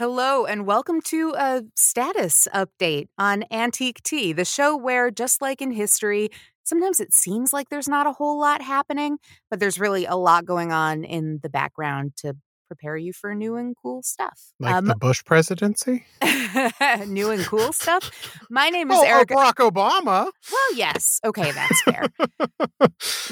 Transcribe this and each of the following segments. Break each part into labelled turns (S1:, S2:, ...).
S1: Hello, and welcome to a status update on Antique Tea, the show where, just like in history, sometimes it seems like there's not a whole lot happening, but there's really a lot going on in the background to prepare you for new and cool stuff.
S2: Like um, the Bush presidency?
S1: new and cool stuff. My name is
S2: well,
S1: Erica.
S2: Oh, Barack Obama.
S1: Well, yes. Okay, that's fair.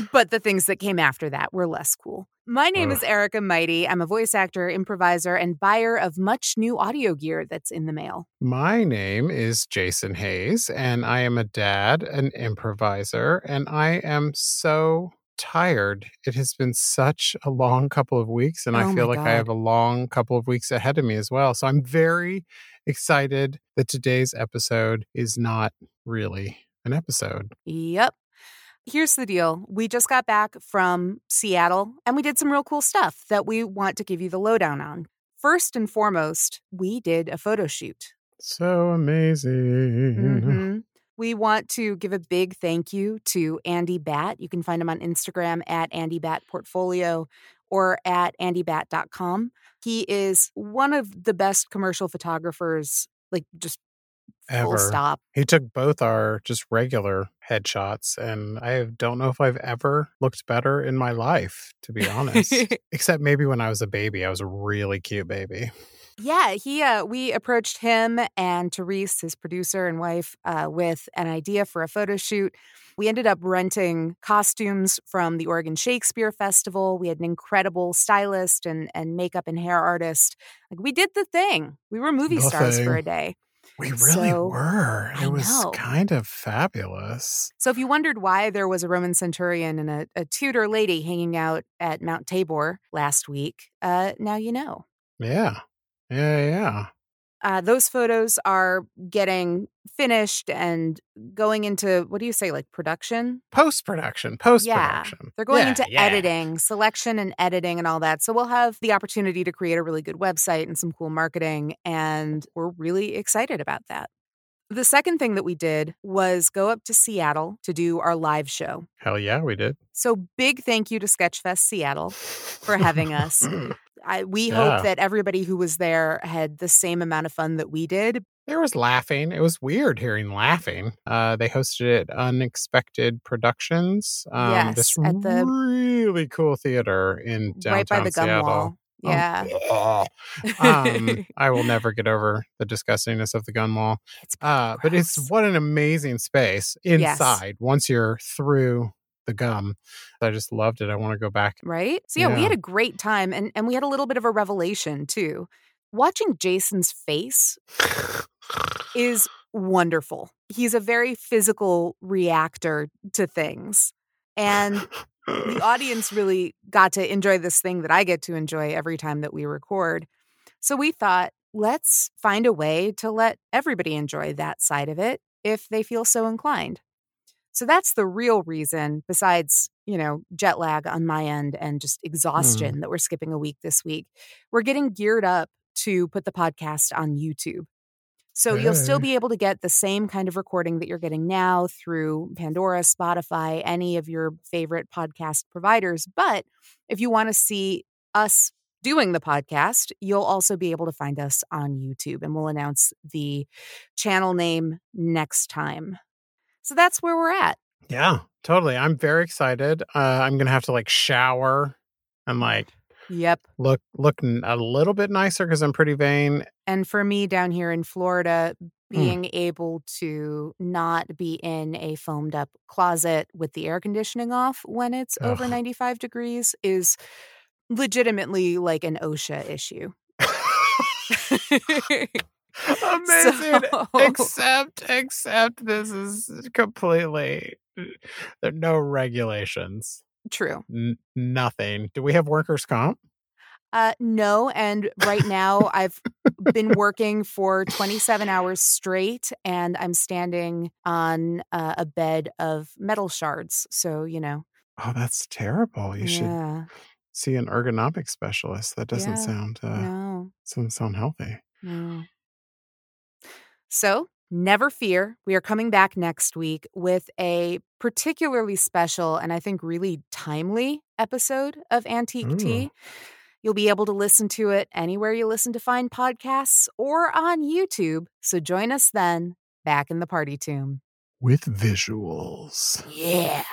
S1: but the things that came after that were less cool. My name is Erica Mighty. I'm a voice actor, improviser, and buyer of much new audio gear that's in the mail.
S2: My name is Jason Hayes, and I am a dad, an improviser, and I am so tired. It has been such a long couple of weeks, and oh I feel like God. I have a long couple of weeks ahead of me as well. So I'm very excited that today's episode is not really an episode.
S1: Yep. Here's the deal. We just got back from Seattle and we did some real cool stuff that we want to give you the lowdown on. First and foremost, we did a photo shoot.
S2: So amazing.
S1: Mm-hmm. We want to give a big thank you to Andy Batt. You can find him on Instagram at Andy Batt Portfolio or at andybatt.com. He is one of the best commercial photographers, like just
S2: Ever.
S1: full stop.
S2: He took both our just regular headshots, and I don't know if I've ever looked better in my life, to be honest. Except maybe when I was a baby. I was a really cute baby.
S1: Yeah, he uh we approached him and Therese, his producer and wife, uh, with an idea for a photo shoot. We ended up renting costumes from the Oregon Shakespeare Festival. We had an incredible stylist and and makeup and hair artist. Like we did the thing. We were movie
S2: The
S1: stars for a day.
S2: We really
S1: So,
S2: were.
S1: I
S2: It was
S1: know.
S2: kind of fabulous.
S1: So if you wondered why there was a Roman centurion and a, a Tudor lady hanging out at Mount Tabor last week, uh, now you know.
S2: Yeah. Yeah, yeah.
S1: uh, those photos are getting finished and going into what do you say like production
S2: Post production. Post
S1: yeah
S2: production.
S1: they're going
S2: Yeah,
S1: into
S2: yeah.
S1: editing selection and editing and all that so we'll have the opportunity to create a really good website and some cool marketing and we're really excited about that the second thing that we did was go up to seattle to do our live show
S2: Hell yeah, we did.
S1: so big thank you to sketchfest seattle for having us I, we
S2: Yeah.
S1: hope that everybody who was there had the same amount of fun that we did
S2: There was laughing. It was weird hearing laughing. Uh, they hosted it at Unexpected Productions. Um,
S1: Yes,
S2: this
S1: at the-
S2: really cool theater in downtown
S1: right by the
S2: Seattle.
S1: wall.
S2: Oh,
S1: Yeah.
S2: um, I will never get over the disgustingness of the gum wall.
S1: it's
S2: Uh, but it's what an amazing space inside once you're through the gum. I just loved it. I want to go back.
S1: right. So yeah, we had a great time, and and we had a little bit of a revelation too. Watching Jason's face is wonderful. He's a very physical reactor to things, and the audience really got to enjoy this thing that I get to enjoy every time that we record. So we thought, let's find a way to let everybody enjoy that side of it if they feel so inclined. So that's the real reason, besides, you know, jet lag on my end and just mm-hmm. exhaustion that we're skipping a week this week. We're getting geared up to put the podcast on YouTube. So you'll still be able to get the same kind of recording that you're getting now through Pandora, Spotify, any of your favorite podcast providers. But if you want to see us doing the podcast, you'll also be able to find us on YouTube and we'll announce the channel name next time. So that's where we're at.
S2: Yeah, totally. I'm very excited. Uh, I'm gonna have to like shower and like
S1: Yep.
S2: look look a little bit nicer because I'm pretty vain.
S1: And for me down here in Florida,
S2: Hmm.
S1: being able to not be in a foamed up closet with the air conditioning off when it's over 95 degrees is legitimately like an OSHA issue.
S2: Amazing.
S1: So-
S2: Except except this is completely there are no regulations.
S1: True.
S2: N- nothing. Do we have workers comp?
S1: Uh, no. And right now, I've been working for 27 hours straight and I'm standing on uh, a bed of metal shards. So, you know,
S2: Oh, that's terrible. You should see an ergonomic specialist. That doesn't
S1: Yeah,
S2: sound uh,
S1: No,
S2: doesn't sound healthy.
S1: no. So, never fear. We are coming back next week with a particularly special and I think really timely episode of Antique hmm. Tea. You'll be able to listen to it anywhere you listen to fine podcasts or on YouTube. So join us then, back in the party tomb.
S2: With visuals.
S1: Yeah.